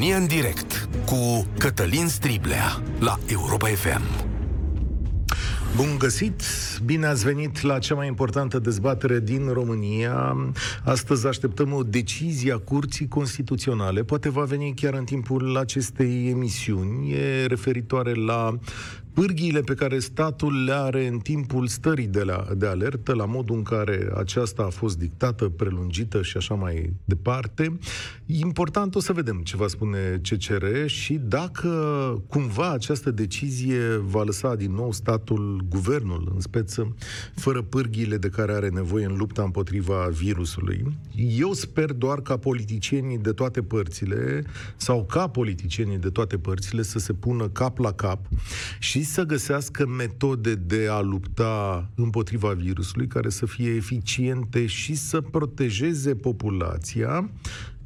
România în direct cu Cătălin Striblea la Europa FM. Bun găsit! Bine ați venit la cea mai importantă dezbatere din România. Astăzi așteptăm o decizie a Curții Constituționale. Poate va veni chiar în timpul acestei emisiuni. E referitoare la pârghiile pe care statul le are în timpul stării de, la, de alertă, la modul în care aceasta a fost dictată, prelungită și așa mai departe. Important o să vedem ce va spune CCR și dacă cumva această decizie va lăsa din nou statul, guvernul în speță, fără pârghiile de care are nevoie în lupta împotriva virusului. Eu sper doar ca politicienii de toate părțile sau ca politicienii de toate părțile să se pună cap la cap și să găsească metode de a lupta împotriva virusului care să fie eficiente și să protejeze populația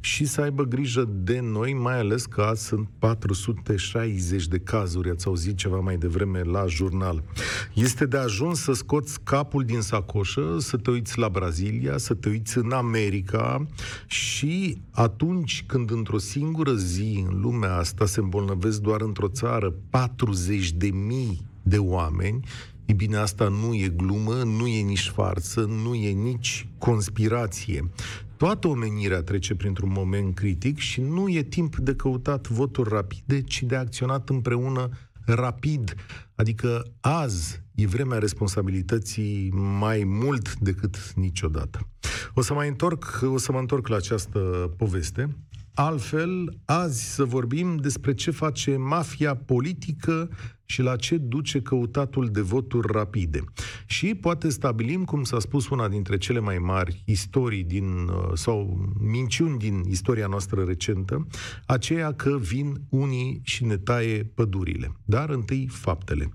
și să aibă grijă de noi, mai ales că azi sunt 460 de cazuri, ați auzit ceva mai devreme la jurnal. Este de ajuns să scoți capul din sacoșă, să te uiți la Brazilia, să te uiți în America și atunci când într-o singură zi în lumea asta se îmbolnăvesc doar într-o țară 40 de mii de oameni, E bine, asta nu e glumă, nu e nici farsă, nu e nici conspirație. Toată omenirea trece printr-un moment critic și nu e timp de căutat voturi rapide, ci de acționat împreună rapid. Adică azi e vremea responsabilității mai mult decât niciodată. O să mai întorc, o să mă întorc la această poveste. Altfel, azi să vorbim despre ce face mafia politică și la ce duce căutatul de voturi rapide. Și poate stabilim, cum s-a spus una dintre cele mai mari istorii din, uh, sau minciuni din istoria noastră recentă, aceea că vin unii și ne taie pădurile. Dar întâi faptele.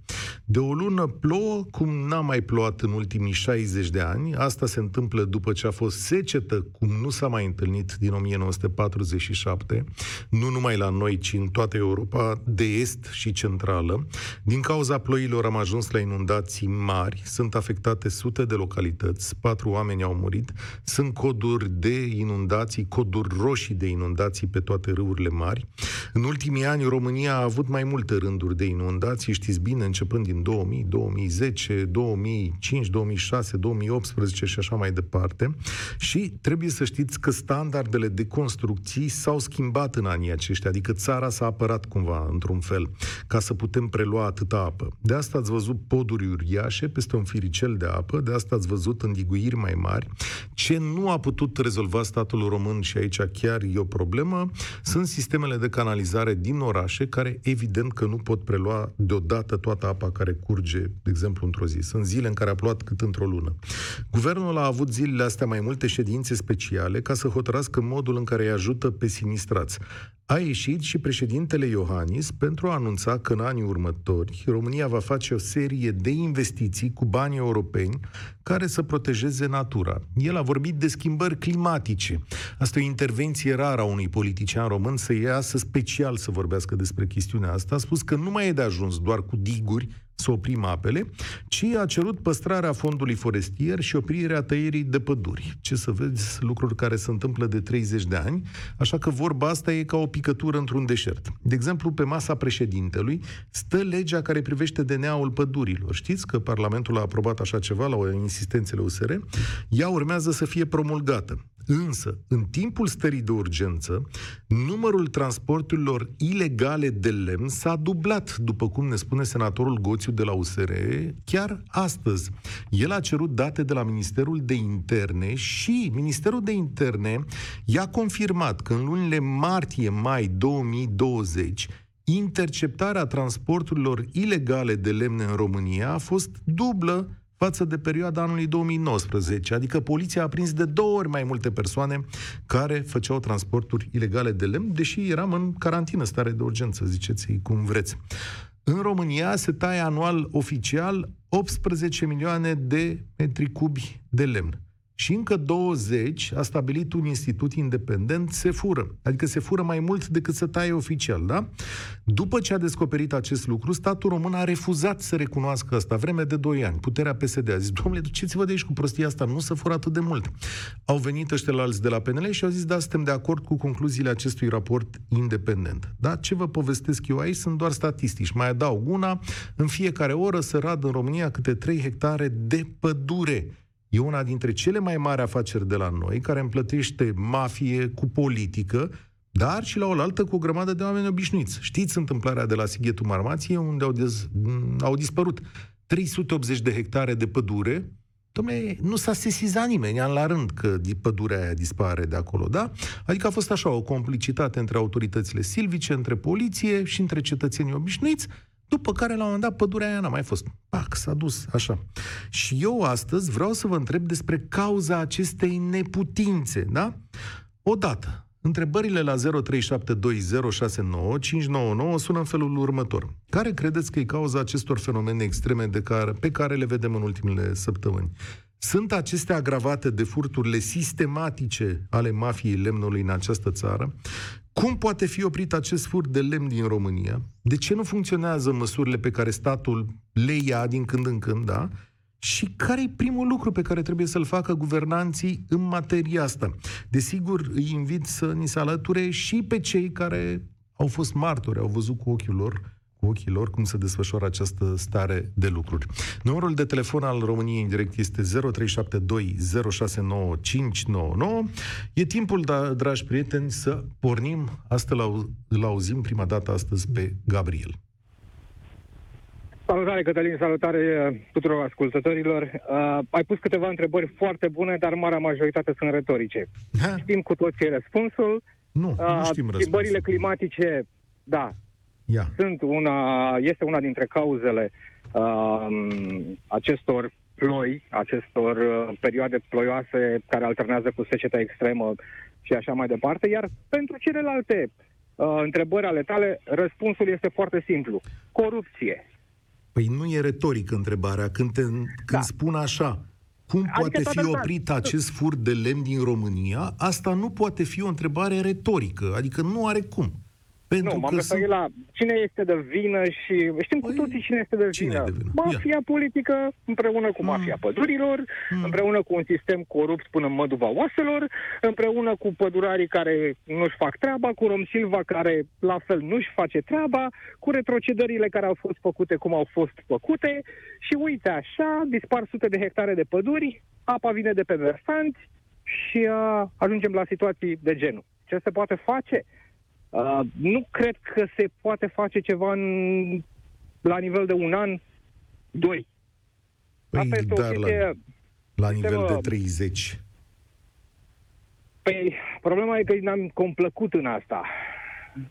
De o lună plouă cum n-a mai plouat în ultimii 60 de ani. Asta se întâmplă după ce a fost secetă cum nu s-a mai întâlnit din 1947, nu numai la noi, ci în toată Europa de est și centrală. Din cauza ploilor am ajuns la inundații mari, sunt afectate sute de localități, patru oameni au murit, sunt coduri de inundații, coduri roșii de inundații pe toate râurile mari. În ultimii ani România a avut mai multe rânduri de inundații, știți bine, începând din 2000, 2010, 2005, 2006, 2018 și așa mai departe. Și trebuie să știți că standardele de construcții s-au schimbat în anii aceștia, adică țara s-a apărat cumva, într-un fel, ca să putem prelua lua atâta apă. De asta ați văzut poduri uriașe peste un firicel de apă, de asta ați văzut îndiguiri mai mari. Ce nu a putut rezolva statul român și aici chiar e o problemă, sunt sistemele de canalizare din orașe care evident că nu pot prelua deodată toată apa care curge, de exemplu, într-o zi. Sunt zile în care a plouat cât într-o lună. Guvernul a avut zilele astea mai multe ședințe speciale ca să hotărască modul în care îi ajută pe sinistrați a ieșit și președintele Iohannis pentru a anunța că în anii următori România va face o serie de investiții cu bani europeni care să protejeze natura. El a vorbit de schimbări climatice. Asta e o intervenție rară a unui politician român să iasă special să vorbească despre chestiunea asta. A spus că nu mai e de ajuns doar cu diguri să oprim apele, ci a cerut păstrarea fondului forestier și oprirea tăierii de păduri. Ce să vezi, lucruri care se întâmplă de 30 de ani, așa că vorba asta e ca o picătură într-un deșert. De exemplu, pe masa președintelui stă legea care privește DNA-ul pădurilor. Știți că Parlamentul a aprobat așa ceva la insistențele USR? Ea urmează să fie promulgată. Însă, în timpul stării de urgență, numărul transporturilor ilegale de lemn s-a dublat, după cum ne spune senatorul Goțiu de la USR, chiar astăzi. El a cerut date de la Ministerul de Interne și Ministerul de Interne i-a confirmat că în lunile martie-mai 2020 interceptarea transporturilor ilegale de lemne în România a fost dublă față de perioada anului 2019, adică poliția a prins de două ori mai multe persoane care făceau transporturi ilegale de lemn, deși eram în carantină, stare de urgență, ziceți cum vreți. În România se taie anual oficial 18 milioane de metri cubi de lemn. Și încă 20 a stabilit un institut independent, se fură. Adică se fură mai mult decât să taie oficial, da? După ce a descoperit acest lucru, statul român a refuzat să recunoască asta, vreme de 2 ani. Puterea PSD a zis, domnule, duceți-vă de aici cu prostia asta, nu să fură atât de mult. Au venit ăștia la alți de la PNL și au zis, da, suntem de acord cu concluziile acestui raport independent. Da? Ce vă povestesc eu aici sunt doar statistici. Mai adaug una, în fiecare oră se rad în România câte 3 hectare de pădure E una dintre cele mai mari afaceri de la noi, care împlătește mafie cu politică, dar și la oaltă cu o grămadă de oameni obișnuiți. Știți întâmplarea de la Sighetul Marmației, unde au, dez, au dispărut 380 de hectare de pădure, Dom'le, nu s-a sesizat nimeni an la rând că pădurea aia dispare de acolo, da? Adică a fost așa o complicitate între autoritățile silvice, între poliție și între cetățenii obișnuiți, după care, la un moment dat, pădurea aia n-a mai fost. Pac, s-a dus așa. Și eu astăzi vreau să vă întreb despre cauza acestei neputințe, da? Odată, întrebările la 0372069599 sună în felul următor. Care credeți că e cauza acestor fenomene extreme de care, pe care le vedem în ultimele săptămâni? Sunt acestea agravate de furturile sistematice ale mafiei lemnului în această țară? Cum poate fi oprit acest furt de lemn din România? De ce nu funcționează măsurile pe care statul le ia din când în când, da? Și care e primul lucru pe care trebuie să-l facă guvernanții în materia asta? Desigur, îi invit să ni se alăture și pe cei care au fost martori, au văzut cu ochiul lor cu ochii lor cum se desfășoară această stare de lucruri. Numărul de telefon al României în direct este 0372069599. E timpul, da, dragi prieteni, să pornim. Asta îl auzim prima dată astăzi pe Gabriel. Salutare, Cătălin, salutare uh, tuturor ascultătorilor. Uh, ai pus câteva întrebări foarte bune, dar marea majoritate sunt retorice. Ha? Știm cu toții răspunsul. Nu, uh, nu știm răspunsul. Schimbările climatice, da, Yeah. Sunt una, este una dintre cauzele uh, acestor ploi, acestor uh, perioade ploioase care alternează cu seceta extremă și așa mai departe, iar pentru celelalte uh, întrebări ale tale, răspunsul este foarte simplu. Corupție. Păi nu e retorică întrebarea. Când, te, când da. spun așa, cum adică poate fi oprit acest furt de lemn din România, asta nu poate fi o întrebare retorică. Adică nu are cum. Pentru nu, m-am referit sunt... la cine este de vină și știm cu păi, toții cine este de vină. de vină? Mafia Ia. politică împreună cu mafia mm. pădurilor, mm. împreună cu un sistem corupt până în măduva oaselor, împreună cu pădurarii care nu-și fac treaba, cu Rom Silva care la fel nu-și face treaba, cu retrocedările care au fost făcute cum au fost făcute și uite așa, dispar sute de hectare de păduri, apa vine de pe versanți și uh, ajungem la situații de genul. Ce se poate face? Uh, nu cred că se poate face ceva în, la nivel de un an, doi. Păi, Asta este dar o chestie, la, la nivel de 30. Păi, problema e că ne-am complăcut în asta.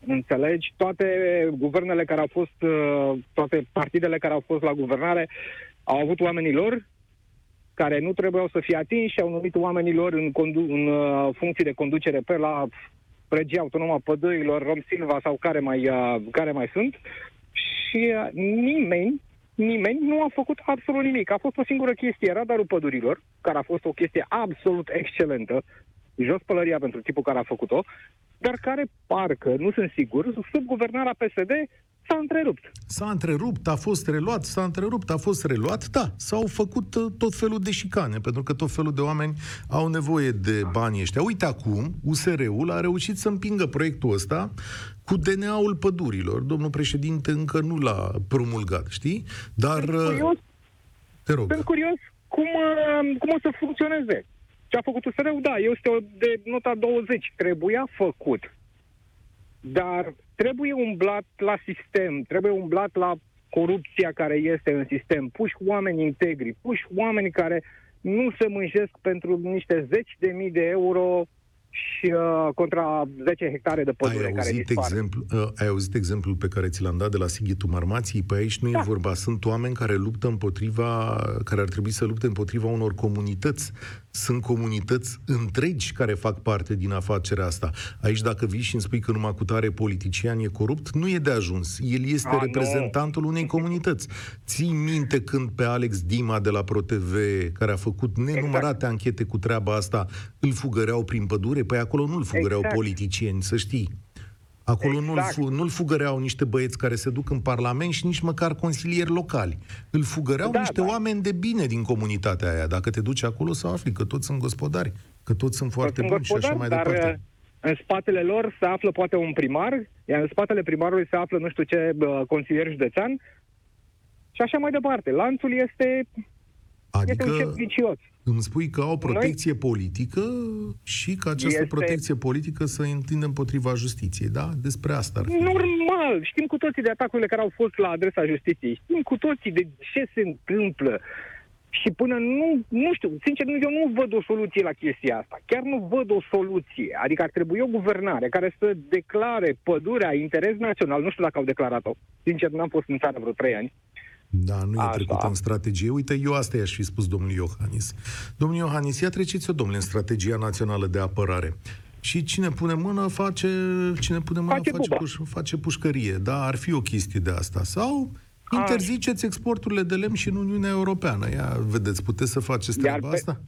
Înțelegi? Toate guvernele care au fost, uh, toate partidele care au fost la guvernare au avut oamenii lor care nu trebuiau să fie atinși și au numit oamenii lor în, condu- în uh, funcții de conducere pe la regia autonomă a pădurilor, Rom Silva sau care mai, uh, care mai sunt și uh, nimeni, nimeni nu a făcut absolut nimic. A fost o singură chestie, radarul pădurilor, care a fost o chestie absolut excelentă, jos pălăria pentru tipul care a făcut-o, dar care parcă, nu sunt sigur, sub guvernarea PSD s-a întrerupt. S-a întrerupt, a fost reluat, s-a întrerupt, a fost reluat, da, s-au făcut uh, tot felul de șicane, pentru că tot felul de oameni au nevoie de banii ăștia. Uite acum, USR-ul a reușit să împingă proiectul ăsta cu DNA-ul pădurilor. Domnul președinte încă nu l-a promulgat, știi? Dar... Sunt uh, curios, te rog. Sunt curios cum, uh, cum o să funcționeze. Ce a făcut USR-ul, da, este o de nota 20. Trebuia făcut. Dar trebuie umblat la sistem, trebuie umblat la corupția care este în sistem. Puși oameni integri, puși oameni care nu se mânjesc pentru niște zeci de mii de euro și uh, contra 10 hectare de pădure ai auzit care exemplu, uh, Ai auzit exemplul pe care ți l-am dat de la Sighitul Marmației? Păi aici nu da. e vorba. Sunt oameni care luptă împotriva, care ar trebui să lupte împotriva unor comunități sunt comunități întregi care fac parte din afacerea asta. Aici dacă vii și îmi spui că numai cu tare politician e corupt, nu e de ajuns. El este A, reprezentantul nu. unei comunități. Ții minte când pe Alex Dima de la ProTV, care a făcut nenumărate exact. anchete cu treaba asta, îl fugăreau prin pădure? Păi acolo nu îl fugăreau exact. politicieni, să știi. Acolo exact. nu-l, nu-l fugăreau niște băieți care se duc în Parlament și nici măcar consilieri locali. Îl fugăreau da, niște da. oameni de bine din comunitatea aia. Dacă te duci acolo să afli că toți sunt gospodari, că toți sunt foarte toți buni și așa mai dar departe. Uh, în spatele lor se află poate un primar, iar în spatele primarului se află nu știu ce consilier județean și așa mai departe. Lanțul este, adică... este un șef vicios îmi spui că au protecție Noi... politică și că această este... protecție politică să întindă împotriva justiției, da? Despre asta ar fi. Normal! Știm cu toții de atacurile care au fost la adresa justiției. Știm cu toții de ce se întâmplă. Și până nu, nu știu, sincer, eu nu văd o soluție la chestia asta. Chiar nu văd o soluție. Adică ar trebui o guvernare care să declare pădurea interes național. Nu știu dacă au declarat-o. Sincer, n-am fost în țară vreo trei ani. Da, nu Așa. e trecut în strategie. Uite, eu asta i-aș fi spus domnul Iohannis. Domnul Iohannis, ia treceți-o, domnule, în strategia națională de apărare. Și cine pune mână face, cine pune mână face, face, puș, face pușcărie. Da, ar fi o chestie de asta. Sau interziceți exporturile de lemn și în Uniunea Europeană. Ia, vedeți, puteți să faceți treaba iar pe, asta?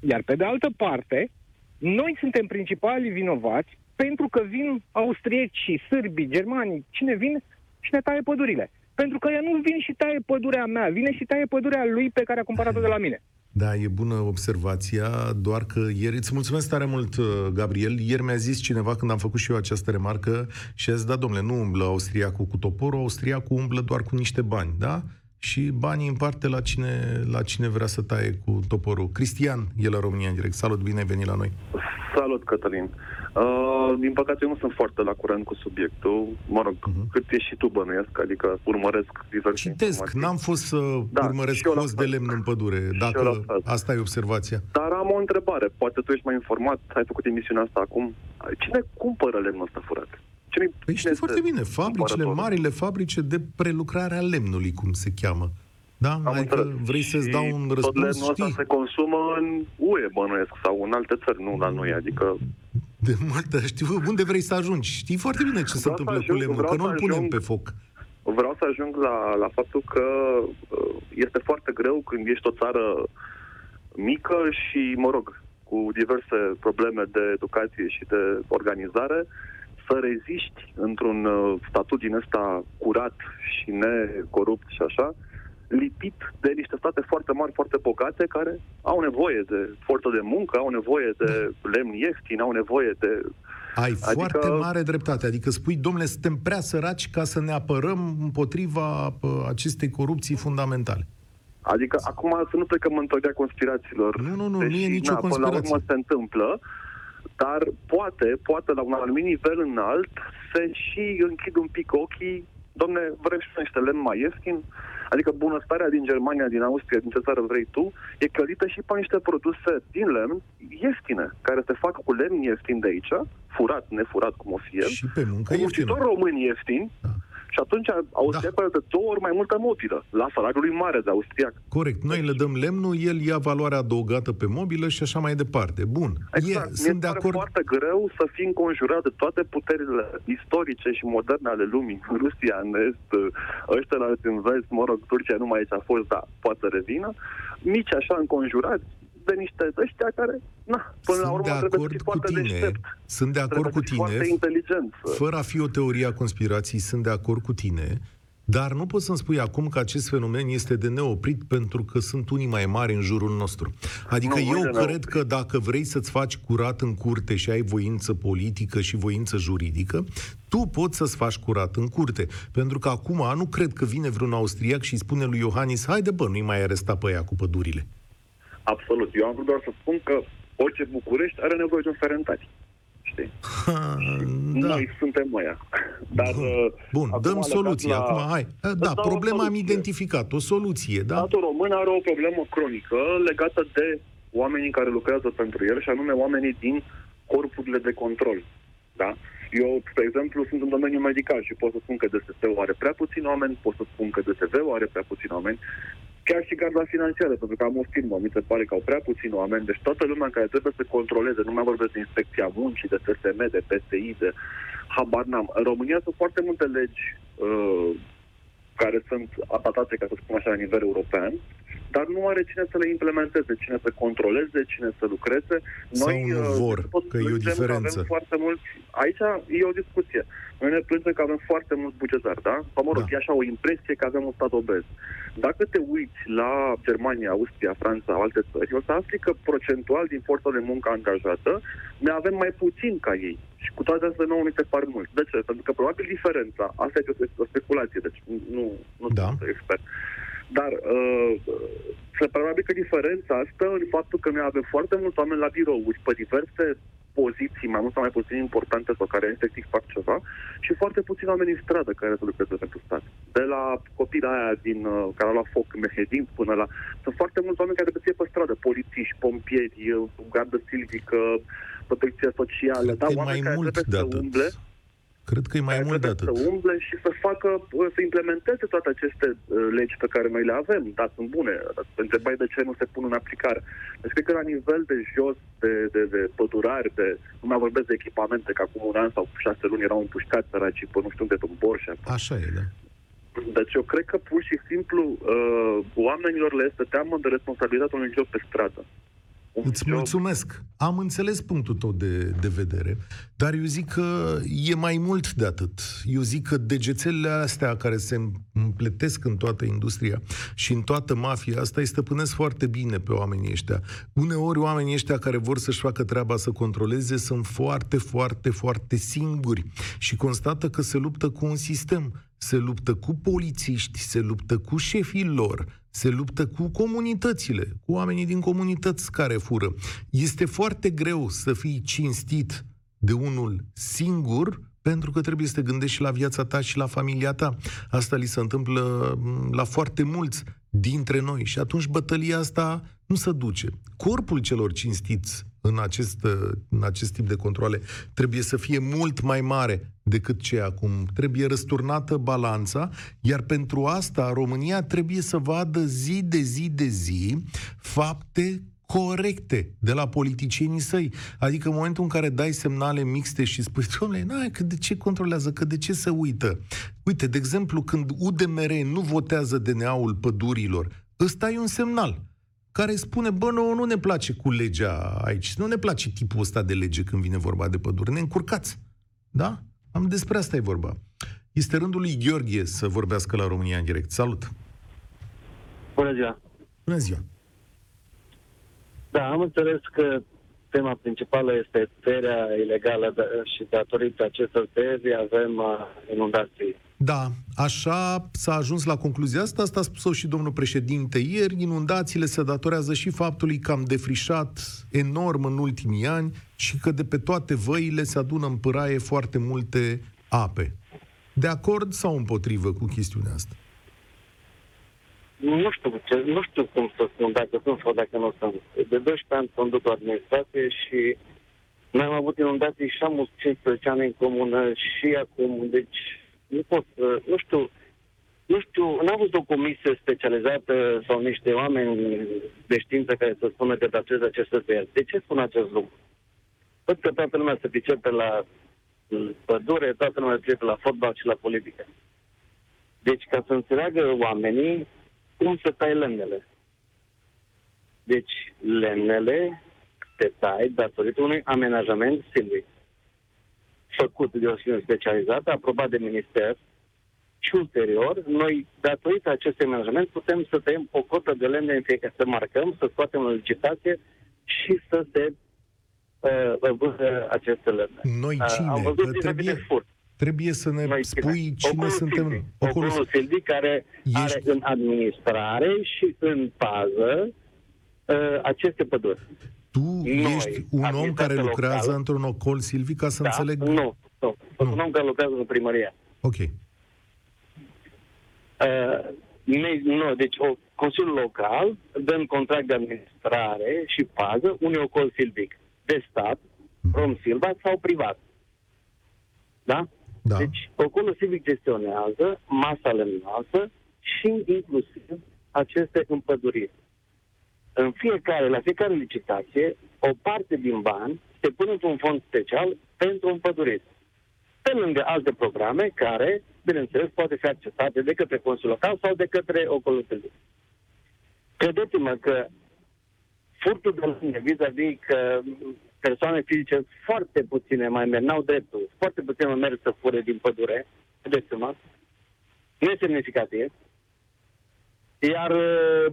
Iar pe de altă parte, noi suntem principalii vinovați pentru că vin austrieci, sârbii, germani, cine vin și ne taie pădurile. Pentru că ea nu vine și taie pădurea mea, vine și taie pădurea lui pe care a cumpărat-o de la mine. Da, e bună observația, doar că ieri, îți mulțumesc tare mult, uh, Gabriel, ieri mi-a zis cineva când am făcut și eu această remarcă și a zis, da, domnule, nu umblă austriacul cu toporul, austriacul umblă doar cu niște bani, da? Și banii împarte la cine, la cine vrea să taie cu toporul. Cristian e la România în direct. Salut, bine ai venit la noi. Salut, Cătălin. Uh, din păcate nu sunt foarte la curent cu subiectul. Mă rog, uh-huh. cât e și tu bănuiesc, adică urmăresc diverse Citesc, informații. n-am fost să da, urmăresc fost de lemn în pădure, dacă asta e observația. Dar am o întrebare, poate tu ești mai informat, ai făcut emisiunea asta acum. Cine cumpără lemnul ăsta furat? Cine, păi știi foarte bine, fabricile, marile fabrice de prelucrare a lemnului, cum se cheamă. Da? Am adică înțeles. vrei să-ți dau un răspuns, tot lemnul ăsta se consumă în UE, bănuiesc, sau în alte țări, nu la noi, adică de multă, știu unde vrei să ajungi. Știi foarte bine ce vreau se întâmplă ajung, cu lemnul, că nu-l punem pe foc. Vreau să ajung la, la faptul că uh, este foarte greu când ești o țară mică și, mă rog, cu diverse probleme de educație și de organizare, să reziști într-un uh, statut din ăsta curat și necorupt și așa, lipit de niște state foarte mari, foarte bogate, care au nevoie de forță de muncă, au nevoie de lemn ieftin, au nevoie de... Ai adică... foarte mare dreptate. Adică spui, domnule, suntem prea săraci ca să ne apărăm împotriva acestei corupții fundamentale. Adică acum să nu plecăm în teoria conspirațiilor. Nu, nu, nu, nu e nicio na, conspirație. Până la urmă se întâmplă, dar poate, poate la un anumit nivel înalt se și închid un pic ochii domne, vrem și niște lemn mai ieftin, adică bunăstarea din Germania, din Austria, din ce țară vrei tu, e călită și pe niște produse din lemn ieftine, care se fac cu lemn ieftin de aici, furat, nefurat cum o fi el, și pe muncă cu români ieftini, da și atunci austriacul da. de două ori mai multă mobilă, la salariul lui mare de austriac. Corect. Noi deci... le dăm lemnul, el ia valoarea adăugată pe mobilă și așa mai departe. Bun. Exact. E, sunt de acord. foarte greu să fii înconjurat de toate puterile istorice și moderne ale lumii. Rusia în est, ăștia la în vest, mă rog, Turcia numai aici a fost, da, poate să revină. Mici așa înconjurați, de niște ăștia care, na, până Sunt la urmă de acord cu tine. Deștept. Sunt de acord cu tine. inteligent. Fără a fi o teorie a conspirației, sunt de acord cu tine. Dar nu poți să-mi spui acum că acest fenomen este de neoprit pentru că sunt unii mai mari în jurul nostru. Adică nu, eu cred că dacă vrei să-ți faci curat în curte și ai voință politică și voință juridică, tu poți să-ți faci curat în curte. Pentru că acum nu cred că vine vreun austriac și spune lui Iohannis, haide bă, nu-i mai aresta pe ea cu pădurile. Absolut. Eu am vrut doar să spun că orice București are nevoie de un ferentari. Știi? Ha, da. Noi suntem ăia. Dar, Bun, uh, dăm soluție. La... Acum, hai. Da, problema am identificat. O soluție, da? Statul român are o problemă cronică legată de oamenii care lucrează pentru el și anume oamenii din corpurile de control. Da? Eu, spre exemplu, sunt în domeniul medical și pot să spun că DST-ul are prea puțini oameni, pot să spun că DSV-ul are prea puțini oameni chiar și garda financiară, pentru că am o firmă, mi se pare că au prea puțini oameni, deci toată lumea care trebuie să controleze, nu mai vorbesc de inspecția muncii, de TSM, de PSI, de habar n-am. În România sunt foarte multe legi uh, care sunt atatate, ca să spun așa, la nivel european, dar nu are cine să le implementeze, cine să controleze, cine să lucreze. Noi Sau nu uh, vor, că e o diferență. Avem foarte mult. Aici e o discuție. Noi ne plângem că avem foarte mult bugetar, da? Sau mă rog, da. e așa o impresie că avem un stat obez. Dacă te uiți la Germania, Austria, Franța, alte țări, o să afli că procentual din forța de muncă angajată ne avem mai puțin ca ei. Și cu toate astea nouă mi se par mult. De ce? Pentru că probabil diferența, asta e o speculație, deci nu, nu da. sunt expert. Dar uh, se probabil că diferența asta în faptul că noi avem foarte mulți oameni la birouri pe diverse poziții mai mult sau mai puțin importante sau care efectiv fac ceva și foarte puțini oameni în stradă care să lucreze pentru stat. De la copila aia din, uh, care a luat foc Mehedin până la... Sunt foarte mulți oameni care trebuie să pe stradă, polițiști, pompieri, uh, gardă silvică, protecție socială, da, oameni care trebuie să umble. Cred că e mai mult de atât. Să umble și să facă, să implementeze toate aceste uh, legi pe care noi le avem, dar sunt bune. Te întrebai de ce nu se pun în aplicare. Deci cred că la nivel de jos, de, de, de pădurari, de, nu mai vorbesc de echipamente, că acum un an sau șase luni erau împușcați săraci pe nu știu unde, în Borșa. Așa e, da. Deci eu cred că pur și simplu uh, oamenilor le este teamă de responsabilitatea unui job pe stradă. Îți mulțumesc. Am înțeles punctul tău de, de vedere, dar eu zic că e mai mult de atât. Eu zic că degețelele astea care se împletesc în toată industria și în toată mafia asta îi stăpânesc foarte bine pe oamenii ăștia. Uneori oamenii ăștia care vor să-și facă treaba să controleze sunt foarte, foarte, foarte singuri și constată că se luptă cu un sistem se luptă cu polițiști, se luptă cu șefii lor, se luptă cu comunitățile, cu oamenii din comunități care fură. Este foarte greu să fii cinstit de unul singur, pentru că trebuie să te gândești și la viața ta și la familia ta. Asta li se întâmplă mm, la foarte mulți dintre noi și atunci bătălia asta nu se duce. Corpul celor cinstiți în acest, în acest tip de controle trebuie să fie mult mai mare decât ce acum. Trebuie răsturnată balanța, iar pentru asta România trebuie să vadă zi de zi de zi fapte corecte de la politicienii săi. Adică în momentul în care dai semnale mixte și spui, domnule, na, că de ce controlează, că de ce se uită? Uite, de exemplu, când UDMR nu votează DNA-ul pădurilor, ăsta e un semnal care spune, bă, nu, nu ne place cu legea aici, nu ne place tipul ăsta de lege când vine vorba de păduri, ne încurcați. Da? Am despre asta e vorba. Este rândul lui Gheorghe să vorbească la România în direct. Salut! Bună ziua! Bună ziua! Da, am înțeles că tema principală este tăierea ilegală și datorită acestor tăieri avem uh, inundații da, așa s-a ajuns la concluzia asta, asta a spus și domnul președinte ieri, inundațiile se datorează și faptului că am defrișat enorm în ultimii ani și că de pe toate văile se adună în pâraie foarte multe ape. De acord sau împotrivă cu chestiunea asta? Nu știu, ce, nu știu cum să spun, dacă sunt sau dacă nu sunt. De 12 ani conduc o administrație și noi am avut inundații și am 15 ani în comună și acum, deci nu pot, nu știu, nu știu, n-am văzut o comisie specializată sau niște oameni de știință care să spună că datează aceste tăieri. De ce spun acest lucru? Văd că toată lumea se pricepe la pădure, toată lumea se pricepe la fotbal și la politică. Deci, ca să înțeleagă oamenii cum să tai lemnele. Deci, lemnele te tai datorită unui amenajament silvic făcut de o firmă specializată, aprobat de minister și ulterior, noi, datorită acestui management, putem să tăiem o cotă de lemne în fiecare, să marcăm, să scoatem o licitație și să se uh, vândă aceste lemne. Noi uh, cine? Uh, am văzut trebuie, de furt. Trebuie să ne Noi spui cine, cine suntem. Silvi. Ocolul, Ocolul Silvi, care Ești... are în administrare și în pază uh, aceste păduri. Tu Noi, ești un om care lucrează local, într-un ocol, Silvi, ca să da? înțeleg... Nu, nu. Sunt nu. un om care lucrează în primărie. Ok. Uh, ne, nu, deci o, Consiliul Local dă în contract de administrare și pază unui ocol silvic de stat, mm. Rom Silva sau privat. Da? Da? Deci ocolul silvic gestionează masa lemnoasă și inclusiv aceste împăduriri. În fiecare, la fiecare licitație, o parte din bani se pune într-un fond special pentru împăduriri. Pe lângă alte programe care, bineînțeles, poate fi accesate de către Consiliul Local sau de către o colectivitate. Credeți-mă că furtul de linie vis-a-vis că persoane fizice foarte puține mai merg, n-au dreptul, foarte puține mai merg să fure din pădure, credeți-mă, nesemnificativ, iar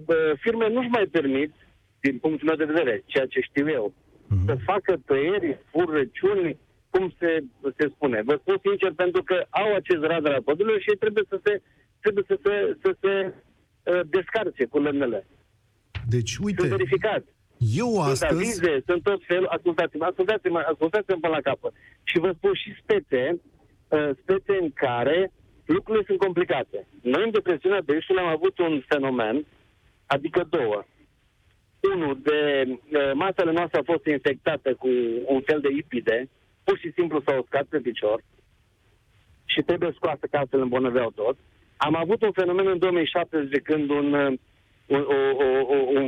bă, firme nu-și mai permit, din punctul meu de vedere, ceea ce știu eu, mm-hmm. să facă tăieri, furăciuni, cum se, se spune. Vă spun sincer, pentru că au acest radar la pădurile și ei trebuie să se, trebuie să se, să se uh, descarce cu lemnele. Deci, uite, Sunt verificat. Eu Sunt astăzi... avize, sunt tot felul, ascultați-mă, ascultați-mă, ascultați-mă până la capăt. Și vă spun și spețe, uh, spețe în care lucrurile sunt complicate. Noi în depresiunea Beiușului am avut un fenomen, adică două. Unul, de uh, masele noastre a fost infectată cu un fel de ipide, pur și simplu s-au uscat pe picior și trebuie scoasă ca să îmbolnăveau tot. Am avut un fenomen în 2017 când un, uh, un, o, o, o,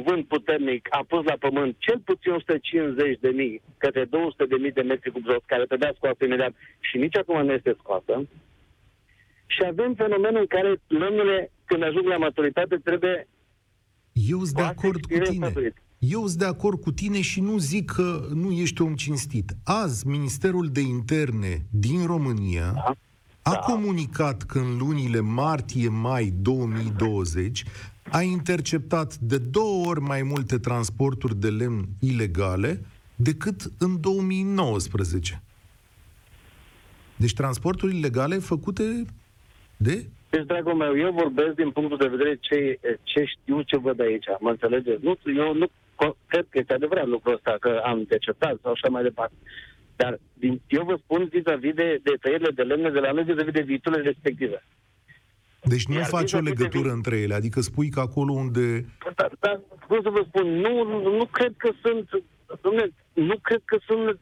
un vânt puternic a pus la pământ cel puțin 150 de mii către 200 de mii de metri cub jos, care trebuia scoasă imediat și nici acum nu este scoasă. Și avem fenomenul în care lemnele, când ajung la maturitate, trebuie Eu sunt de scoase acord și cu trebuie tine. înfădurit. Eu sunt de acord cu tine și nu zic că nu ești om cinstit. Azi, Ministerul de Interne din România Da. a Da. comunicat că în lunile martie-mai 2020 a interceptat de două ori mai multe transporturi de lemn ilegale decât în 2019. Deci transporturi ilegale făcute de Deci, dragul meu, eu vorbesc din punctul de vedere ce, ce știu, ce văd aici. Mă înțelegeți? Nu, eu nu co- cred că este adevărat lucrul ăsta, că am interceptat sau așa mai departe. Dar din, eu vă spun vis-a-vis de, de tăierile de lemne de la noi vis-a-vis de viiturile respective. Deci nu Iar faci o vis-a-vis de legătură vi- între ele, adică spui că acolo unde Dar, dar cum să vă spun, nu, nu, nu cred că sunt, dom'le, nu cred că sunt,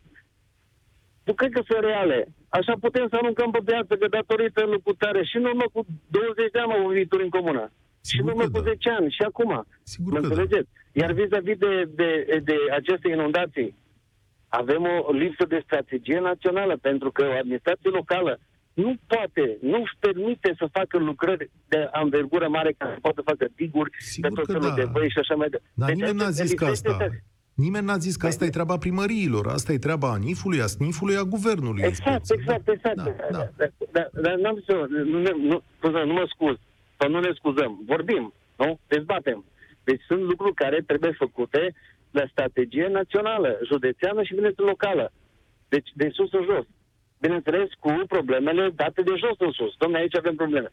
nu cred că sunt reale. Așa putem să aruncăm pe piață că datorită lucrutare și în urmă cu 20 de ani am avut viituri în comună. Și în Sigur urmă că cu da. 10 ani și acum. Sigur Mă că da. înțelegeți? Iar vis-a-vis de, de, de aceste inundații, avem o lipsă de strategie națională, pentru că o administrație locală nu poate, nu își permite să facă lucrări de anvergură mare ca să poată facă diguri Sigur pe tot că felul da. de băi și așa mai departe. Dar Deci nimeni n-a asta- zis că lipsește asta. să- Nimeni n-a zis că asta e treaba primăriilor, asta e treaba ANIF-ului, a SNIF-ului, a guvernului. Exact, inspecției. exact, exact. Da, da. Dar, dar, dar n-am zis eu, nu, ne- nu, scuze, nu mă scuz, sau nu ne scuzăm, vorbim, nu? Dezbatem. Deci sunt lucruri care trebuie făcute la strategie națională, județeană și, bineînțeles, locală. Deci, de sus în jos. Bineînțeles, cu problemele date de jos în sus. Dom'le, aici avem probleme.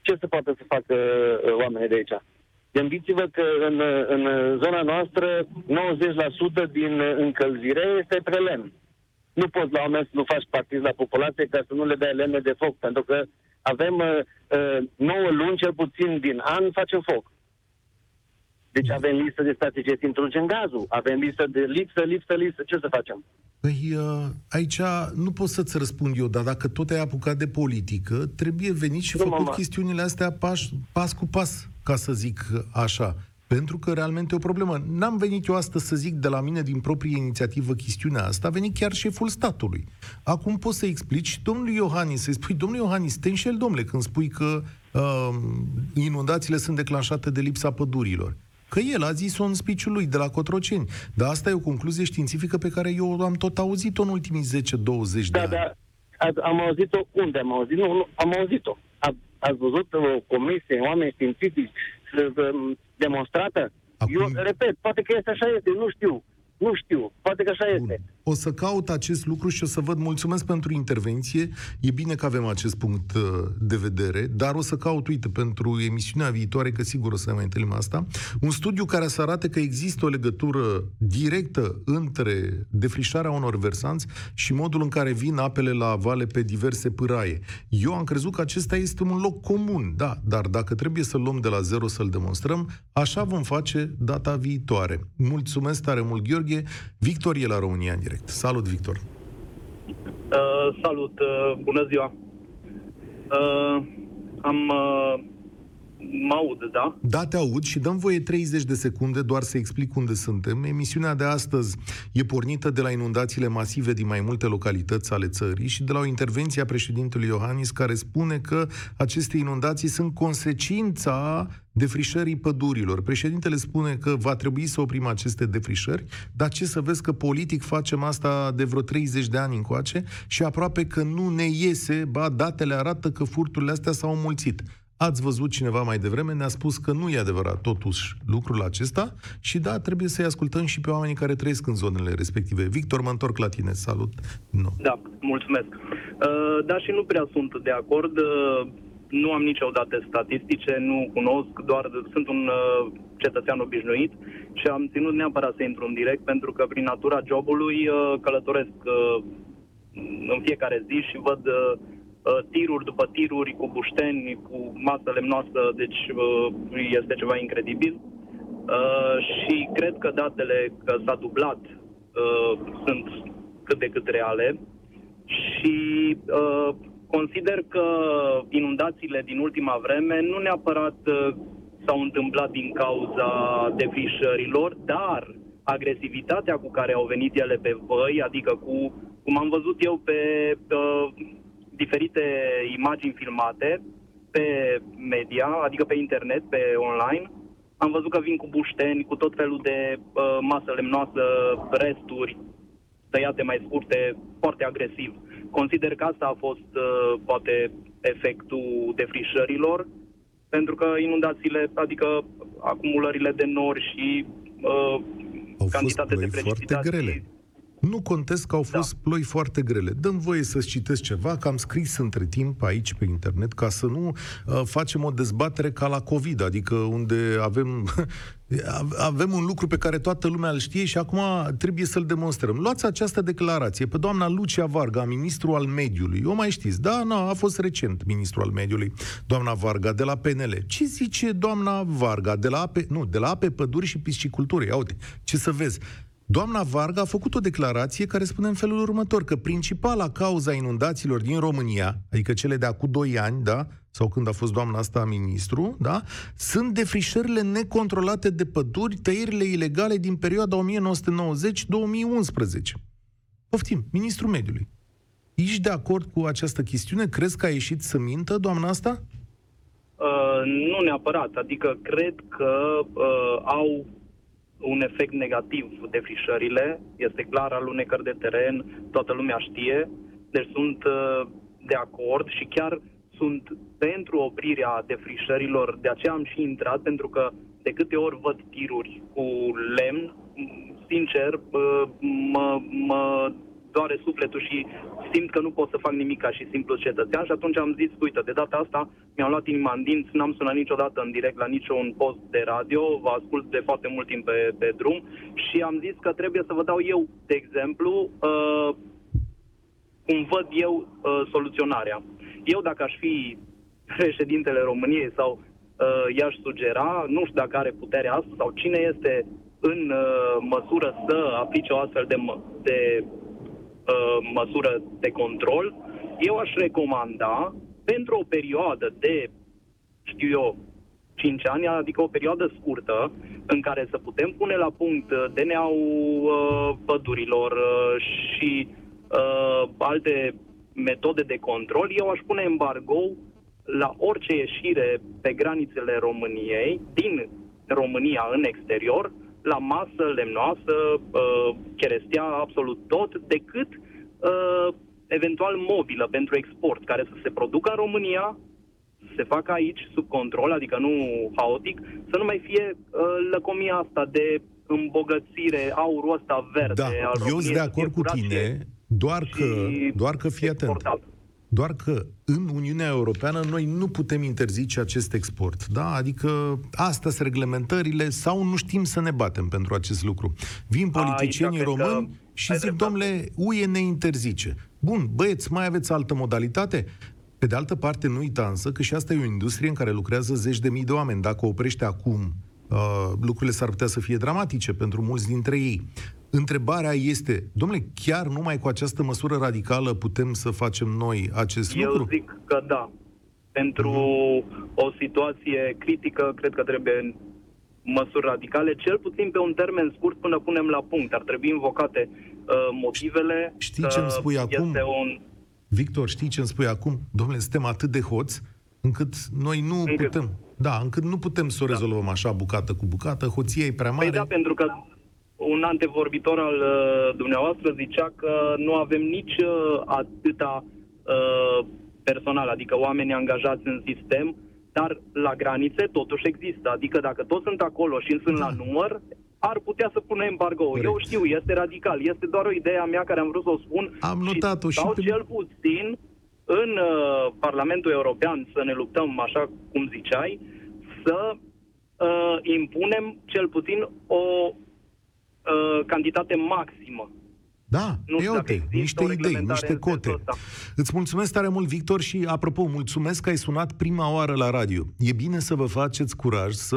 Ce se poate să facă uh, oamenii de aici? Gândiți-vă că în, uh, în zona noastră 90% din uh, încălzire este pe lemn nu poți la un moment să nu faci partid la populație ca să nu le dai lemne de foc, pentru că avem uh, uh, 9 luni, cel puțin din an, facem foc. Deci avem listă de strategie să introducem gazul, avem listă de lipsă, lipsă, lipsă, ce să facem? Păi uh, aici nu pot să-ți răspund eu, dar dacă tot ai apucat de politică, trebuie venit și Nu, făcut mama. chestiunile astea pas, pas cu pas, ca să zic așa. Pentru că realmente e o problemă. N-am venit eu astăzi să zic de la mine din proprie inițiativă chestiunea asta, a venit chiar șeful statului. Acum poți să explici domnului Iohannis, să-i spui, domnule Iohannis, te înșel, domnule, când spui că uh, inundațiile sunt declanșate de lipsa pădurilor. Că el a zis-o în spiciul lui de la Cotroceni. Dar asta e o concluzie științifică pe care eu am tot auzit-o în ultimii 10-20 de Da, ani. da, a- am auzit-o unde am auzit? Nu, nu am auzit-o. A, ați văzut o comisie, oameni științifici să- să- demonstrată? Acum- Eu repet, poate că este așa este, nu știu. Nu știu, poate că așa Bun. este. O să caut acest lucru și o să văd. Mulțumesc pentru intervenție. E bine că avem acest punct uh, de vedere, dar o să caut, uite, pentru emisiunea viitoare, că sigur o să ne mai întâlnim asta, un studiu care să arate că există o legătură directă între defrișarea unor versanți și modul în care vin apele la vale pe diverse pâraie. Eu am crezut că acesta este un loc comun, da, dar dacă trebuie să-l luăm de la zero să-l demonstrăm, așa vom face data viitoare. Mulțumesc tare mult, Gheorghe. Victor e la România în direct. Salut, Victor! Uh, salut, uh, bună ziua. Uh, am uh, Mă aud, da? Da, te aud și dăm voie 30 de secunde doar să explic unde suntem. Emisiunea de astăzi e pornită de la inundațiile masive din mai multe localități ale țării și de la o intervenție a președintelui Iohannis care spune că aceste inundații sunt consecința defrișării pădurilor. Președintele spune că va trebui să oprim aceste defrișări, dar ce să vezi că politic facem asta de vreo 30 de ani încoace și aproape că nu ne iese, ba, datele arată că furturile astea s-au înmulțit. Ați văzut cineva mai devreme, ne-a spus că nu e adevărat totuși lucrul acesta și da, trebuie să-i ascultăm și pe oamenii care trăiesc în zonele respective. Victor, mă întorc la tine. Salut! No. Da, mulțumesc. Uh, da, și nu prea sunt de acord. Uh, nu am niciodată statistice, nu cunosc, doar sunt un uh, cetățean obișnuit și am ținut neapărat să intru în direct pentru că prin natura jobului călătoresc în fiecare zi și văd Uh, tiruri după tiruri cu bușteni, cu masă lemnoasă, deci uh, este ceva incredibil. Uh, și cred că datele că s-a dublat sunt cât de cât reale și consider că inundațiile din ultima vreme nu neapărat s-au întâmplat din cauza defrișărilor, dar agresivitatea cu care au venit ele pe văi, adică cu, cum am văzut eu pe uh, diferite imagini filmate pe media, adică pe internet, pe online. Am văzut că vin cu bușteni, cu tot felul de uh, masă lemnoasă, resturi tăiate mai scurte, foarte agresiv. Consider că asta a fost, uh, poate, efectul defrișărilor, pentru că inundațiile, adică acumulările de nori și uh, Au cantitate fost de precipitații... foarte grele nu contest că au fost da. ploi foarte grele. Dăm voie să-ți citesc ceva, că am scris între timp aici pe internet, ca să nu uh, facem o dezbatere ca la COVID, adică unde avem avem un lucru pe care toată lumea îl știe și acum trebuie să-l demonstrăm. Luați această declarație pe doamna Lucia Varga, ministru al mediului. O mai știți, da? Nu, a fost recent ministru al mediului, doamna Varga, de la PNL. Ce zice doamna Varga? De la ape, nu, de la ape, păduri și piscicultură. Ia uite, ce să vezi. Doamna Varga a făcut o declarație care spune în felul următor, că principala cauza inundațiilor din România, adică cele de acum 2 ani, da, sau când a fost doamna asta ministru, da, sunt defrișările necontrolate de păduri, tăierile ilegale din perioada 1990-2011. Poftim, ministrul mediului. Ești de acord cu această chestiune? Crezi că a ieșit să mintă doamna asta? Uh, nu neapărat. Adică cred că uh, au un efect negativ defrișările, este clar alunecări de teren, toată lumea știe, deci sunt uh, de acord și chiar sunt pentru oprirea defrișărilor, de aceea am și intrat, pentru că de câte ori văd tiruri cu lemn, sincer, uh, mă, mă doare sufletul și simt că nu pot să fac nimic ca și simplu cetățean și atunci am zis, uite, de data asta mi-am luat inima în dinți, n-am sunat niciodată în direct la niciun post de radio, vă ascult de foarte mult timp pe, pe drum și am zis că trebuie să vă dau eu, de exemplu, uh, cum văd eu uh, soluționarea. Eu, dacă aș fi președintele României sau uh, i-aș sugera, nu știu dacă are puterea asta sau cine este în uh, măsură să aplice o astfel de, de uh, măsură de control, eu aș recomanda pentru o perioadă de, știu eu, 5 ani, adică o perioadă scurtă, în care să putem pune la punct DNA-ul uh, pădurilor uh, și uh, alte metode de control, eu aș pune embargo la orice ieșire pe granițele României, din România în exterior, la masă lemnoasă, uh, cherestea, absolut tot, decât uh, eventual mobilă pentru export, care să se producă în România, să se facă aici sub control, adică nu haotic, să nu mai fie uh, lăcomia asta de îmbogățire, aurul ăsta verde da, al eu sunt de acord cu tine, doar că, doar că fii atent. Doar că în Uniunea Europeană noi nu putem interzice acest export. Da? Adică astea sunt reglementările sau nu știm să ne batem pentru acest lucru. Vin politicienii Aici, români și zic, domnule, UE ne interzice. Bun, băieți, mai aveți altă modalitate? Pe de altă parte, nu uita însă că și asta e o industrie în care lucrează zeci de mii de oameni. Dacă oprește acum, uh, lucrurile s-ar putea să fie dramatice pentru mulți dintre ei. Întrebarea este, domnule, chiar numai cu această măsură radicală putem să facem noi acest Eu lucru? Eu zic că da. Pentru o situație critică, cred că trebuie măsuri radicale, cel puțin pe un termen scurt până punem la punct. Ar trebui invocate uh, motivele. Știi ce îmi spui acum? Un... Victor, știi ce îmi spui acum? Domnule, suntem atât de hoți încât noi nu încât. putem. Da, încât nu putem să o da. rezolvăm da. așa bucată cu bucată, hoția e prea mare. Păi da, pentru că un antevorbitor al uh, dumneavoastră zicea că nu avem nici uh, atâta uh, personal, adică oameni angajați în sistem, dar la granițe totuși există. Adică dacă toți sunt acolo și sunt la da. număr, ar putea să pună embargo. Corect. Eu știu, este radical. Este doar o idee a mea care am vrut să o spun. Am notat-o și... Sau pe... cel puțin în uh, Parlamentul European să ne luptăm, așa cum ziceai, să uh, impunem cel puțin o uh, cantitate maximă da, nu e ok, niște idei, niște cote. Îți mulțumesc tare mult, Victor, și apropo, mulțumesc că ai sunat prima oară la radio. E bine să vă faceți curaj, să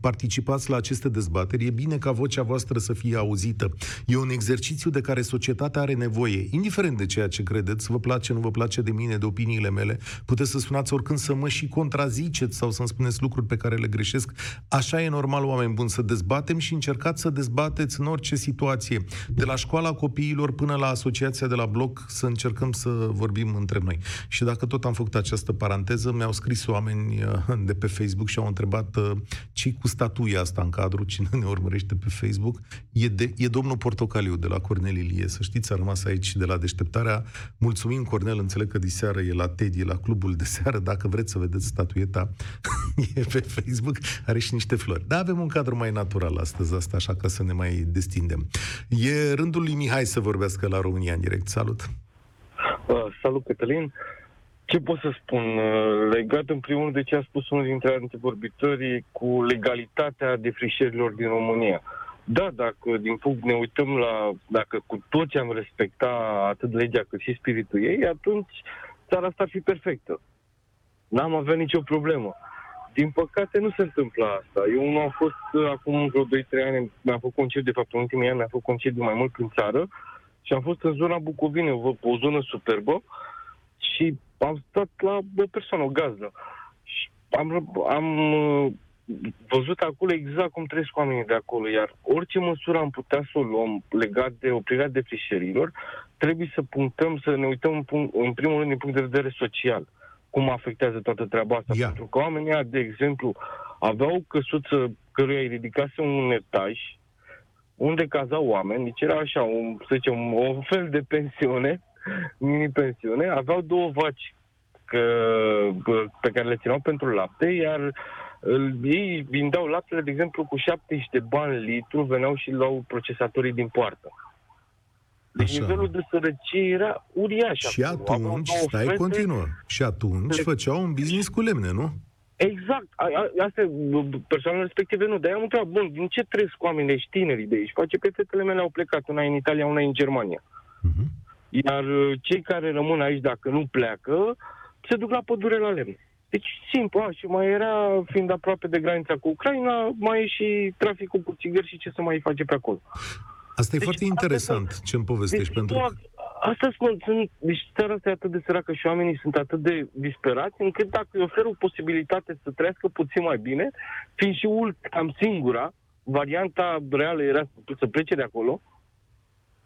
participați la aceste dezbateri, e bine ca vocea voastră să fie auzită. E un exercițiu de care societatea are nevoie, indiferent de ceea ce credeți, vă place, nu vă place de mine, de opiniile mele, puteți să sunați oricând să mă și contraziceți sau să-mi spuneți lucruri pe care le greșesc. Așa e normal, oameni buni, să dezbatem și încercați să dezbateți în orice situație. De la școala copii copiilor până la asociația de la bloc să încercăm să vorbim între noi. Și dacă tot am făcut această paranteză, mi-au scris oameni uh, de pe Facebook și au întrebat uh, ce cu statuia asta în cadru, cine ne urmărește pe Facebook. E, de, e domnul Portocaliu de la Cornel Ilie, să știți, a rămas aici de la deșteptarea. Mulțumim, Cornel, înțeleg că diseară e la Teddy, la clubul de seară. Dacă vreți să vedeți statueta, e pe Facebook, are și niște flori. Dar avem un cadru mai natural astăzi, asta așa ca să ne mai destindem. E rândul lui Mihai să vorbească la România în direct. Salut! Uh, salut, Cătălin! Ce pot să spun? Uh, legat în primul rând de ce a spus unul dintre antevorbitorii cu legalitatea defrișărilor din România. Da, dacă din punct ne uităm la, dacă cu toți am respecta atât legea cât și spiritul ei, atunci țara asta ar fi perfectă. N-am avea nicio problemă. Din păcate nu se întâmplă asta. Eu nu am fost uh, acum vreo 2-3 ani, mi-am făcut concert, de fapt în ultimii ani mi-am făcut concert de mai mult în țară și am fost în zona Bucovine, o, o zonă superbă și am stat la o persoană, o gazdă. Și am, am uh, văzut acolo exact cum trăiesc oamenii de acolo, iar orice măsură am putea să o luăm legat de oprirea defrișerilor, trebuie să punctăm, să ne uităm în, în primul rând din punct de vedere social cum afectează toată treaba asta. Yeah. Pentru că oamenii de exemplu, aveau o căsuță căruia îi ridicase un etaj, unde cazau oameni, deci era așa, un, să zicem, un fel de pensiune, mini-pensiune, aveau două vaci că, pe care le țineau pentru lapte, iar ei vindeau laptele, de exemplu, cu 70 de bani litru, veneau și luau procesatorii din poartă. Deci Așa. nivelul de sărăcie era uriaș. Și acolo. atunci, stai, fete... continuă. Și atunci de... făceau un business cu lemne, nu? Exact. A, a, asta persoanele respective nu. Dar am întrebat, bun, din ce trăiesc oamenii ăștia tineri de aici? Face pe fetele mele au plecat, una în Italia, una în Germania. Uh-huh. Iar uh, cei care rămân aici, dacă nu pleacă, se duc la pădure la lemne. Deci, simplu, a, și mai era, fiind aproape de granița cu Ucraina, mai e și traficul cu țigări și ce să mai face pe acolo. Asta e deci, foarte interesant ce îmi povestești, deci, pentru că... Asta spun, sunt, deci țara asta e atât de săracă și oamenii sunt atât de disperați, încât dacă îi ofer o posibilitate să trăiască puțin mai bine, fiind și cam singura, varianta reală era să plece de acolo,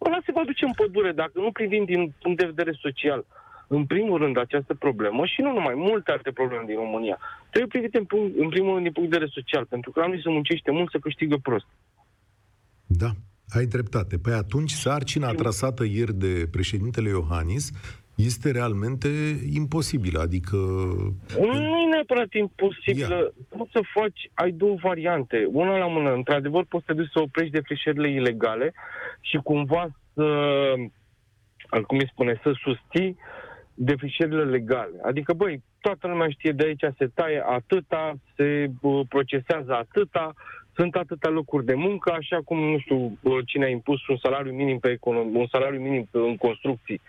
ăla se va duce în pădure, dacă nu privim din punct de vedere social, în primul rând această problemă și nu numai, multe alte probleme din România. Trebuie privite în, punct, în primul rând din punct de vedere social, pentru că oamenii se muncește mult să câștigă prost. Da, ai dreptate. Păi atunci sarcina trasată ieri de președintele Iohannis este realmente imposibilă, adică... Nu e neapărat imposibilă. Ia. Poți să faci, ai două variante. Una la mână, într-adevăr, poți să duci să oprești defrișările ilegale și cumva să, cum îi spune, să susții defrișările legale. Adică, băi, toată lumea știe de aici se taie atâta, se procesează atâta, sunt atâtea locuri de muncă, așa cum, nu știu, cine a impus un salariu minim pe econom- un salariu minim în construcții,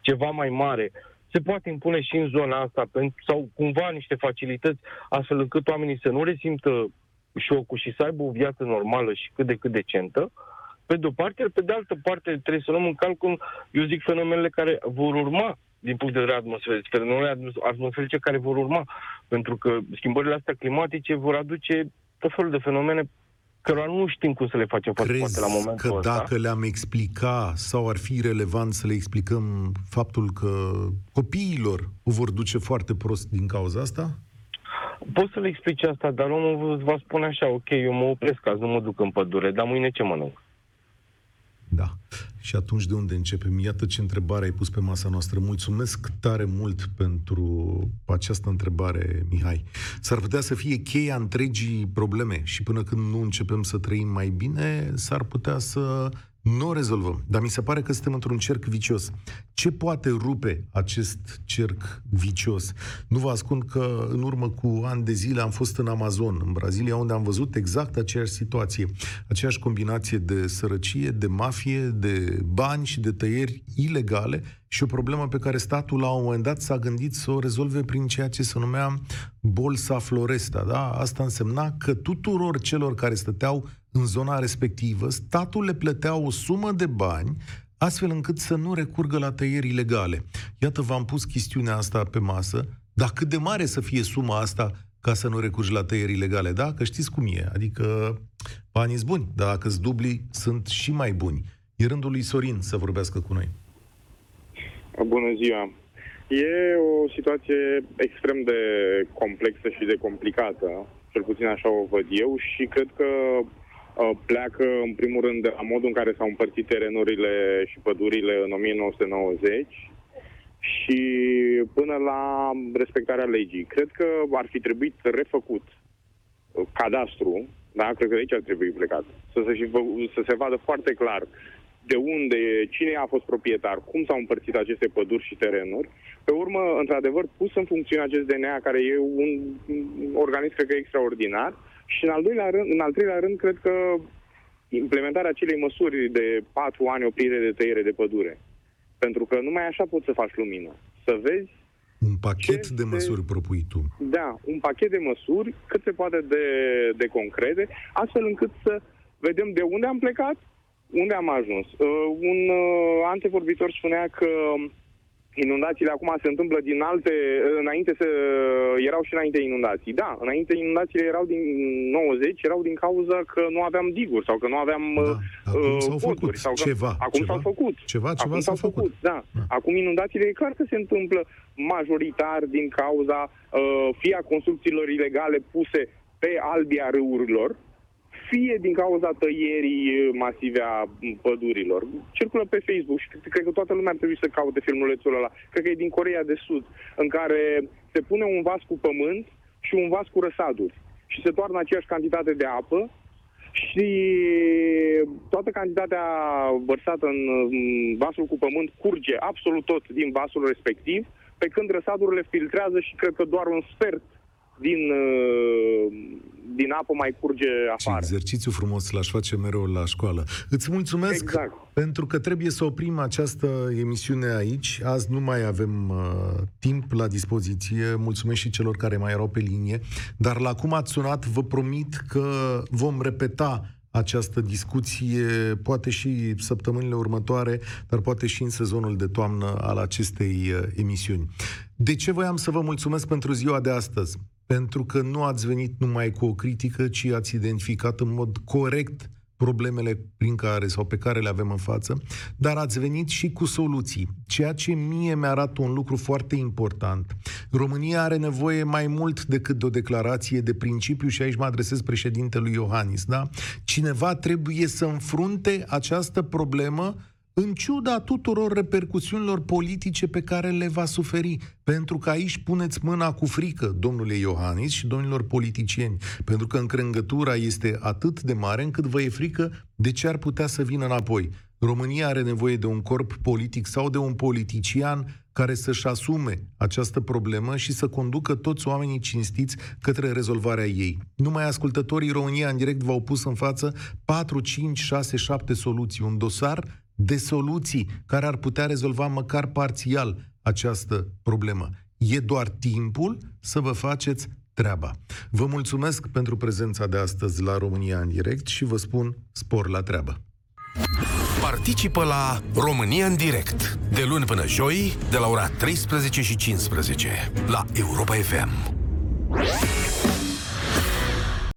ceva mai mare, se poate impune și în zona asta, sau cumva niște facilități, astfel încât oamenii să nu resimtă șocul și să aibă o viață normală și cât de cât decentă, pe de-o parte, pe de altă parte trebuie să luăm în calcul, eu zic, fenomenele care vor urma din punct de vedere atmosferic, fenomenele atmosferice care vor urma, pentru că schimbările astea climatice vor aduce tot felul de fenomene cărora nu știm cum să le facem față Crezi la momentul că ăsta. dacă le-am explica sau ar fi relevant să le explicăm faptul că copiilor o vor duce foarte prost din cauza asta? Poți să le explici asta, dar omul îți va spune așa, ok, eu mă opresc azi, nu mă duc în pădure, dar mâine ce mănânc? Da. Și atunci de unde începem? Iată ce întrebare ai pus pe masa noastră. Mulțumesc tare mult pentru această întrebare, Mihai. S-ar putea să fie cheia întregii probleme și până când nu începem să trăim mai bine, s-ar putea să nu o rezolvăm. Dar mi se pare că suntem într-un cerc vicios. Ce poate rupe acest cerc vicios? Nu vă ascund că în urmă cu ani de zile am fost în Amazon, în Brazilia, unde am văzut exact aceeași situație. Aceeași combinație de sărăcie, de mafie, de bani și de tăieri ilegale și o problemă pe care statul la un moment dat s-a gândit să o rezolve prin ceea ce se numea bolsa floresta. Da? Asta însemna că tuturor celor care stăteau în zona respectivă, statul le plătea o sumă de bani astfel încât să nu recurgă la tăieri ilegale. Iată, v-am pus chestiunea asta pe masă, dar cât de mare să fie suma asta ca să nu recurgi la tăieri ilegale, da? Că știți cum e, adică banii sunt buni, dar dacă sunt dubli, sunt și mai buni. E rândul lui Sorin să vorbească cu noi. Bună ziua! E o situație extrem de complexă și de complicată, cel puțin așa o văd eu, și cred că uh, pleacă în primul rând de la modul în care s-au împărțit terenurile și pădurile în 1990 și până la respectarea legii. Cred că ar fi trebuit refăcut uh, cadastru, da? Cred că de aici ar trebui plecat. Să se, și vă- să se vadă foarte clar de unde, cine a fost proprietar, cum s-au împărțit aceste păduri și terenuri. Pe urmă, într-adevăr, pus în funcțiune acest DNA, care e un un organism, cred că, extraordinar. Și în al, doilea rând, în al treilea rând, cred că implementarea acelei măsuri de patru ani oprire de tăiere de pădure. Pentru că numai așa poți să faci lumină. Să vezi Un pachet Ce de se- măsuri propui tu. da, un pachet de măsuri cât se poate de, de concrete, astfel încât să vedem de unde am plecat, unde am ajuns. Uh, un uh, antevorbitor spunea că inundațiile acum se întâmplă din alte... uh, Înainte să... erau și înainte inundații. Da, înainte inundațiile erau din 90, erau din cauza că nu aveam diguri sau că nu aveam Da, uh, acum uh, s-au făcut poduri, sau că, ceva, Acum ceva, s-au făcut. ceva, ceva acum s-au s-au făcut. făcut. Da. Da. Acum inundațiile e clar că se întâmplă majoritar din cauza uh, fie a construcțiilor ilegale puse pe albia râurilor, fie din cauza tăierii uh, masive a m, pădurilor. Circulă pe Facebook și cred, cred că toată lumea ar trebui să caute filmulețul ăla. Cred că e din Coreea de Sud, în care se pune un vas cu pământ și un vas cu răsaduri. Și se toarnă aceeași cantitate de apă și toată cantitatea vărsată în mm, vasul cu pământ curge absolut tot din vasul respectiv, pe când răsadurile filtrează și cred că doar un sfert din, uh, din apă mai curge Ce afară. exercițiu frumos l-aș face mereu la școală. Îți mulțumesc Exact. pentru că trebuie să oprim această emisiune aici. Azi nu mai avem uh, timp la dispoziție. Mulțumesc și celor care mai erau pe linie. Dar la cum ați sunat, vă promit că vom repeta această discuție, poate și săptămânile următoare, dar poate și în sezonul de toamnă al acestei uh, emisiuni. De ce voiam să vă mulțumesc pentru ziua de astăzi? Pentru că nu ați venit numai cu o critică, ci ați identificat în mod corect problemele prin care sau pe care le avem în față, dar ați venit și cu soluții, ceea ce mie mi-arată un lucru foarte important. România are nevoie mai mult decât de o declarație de principiu și aici mă adresez președintelui Iohannis, da? Cineva trebuie să înfrunte această problemă în ciuda tuturor repercusiunilor politice pe care le va suferi. Pentru că aici puneți mâna cu frică, domnule Iohannis și domnilor politicieni, pentru că încrângătura este atât de mare încât vă e frică de ce ar putea să vină înapoi. România are nevoie de un corp politic sau de un politician care să-și asume această problemă și să conducă toți oamenii cinstiți către rezolvarea ei. Numai ascultătorii România în direct v-au pus în față 4, 5, 6, 7 soluții, un dosar de soluții care ar putea rezolva măcar parțial această problemă. E doar timpul să vă faceți treaba. Vă mulțumesc pentru prezența de astăzi la România în direct și vă spun spor la treabă. Participă la România în direct de luni până joi de la ora 13 și 15 la Europa FM.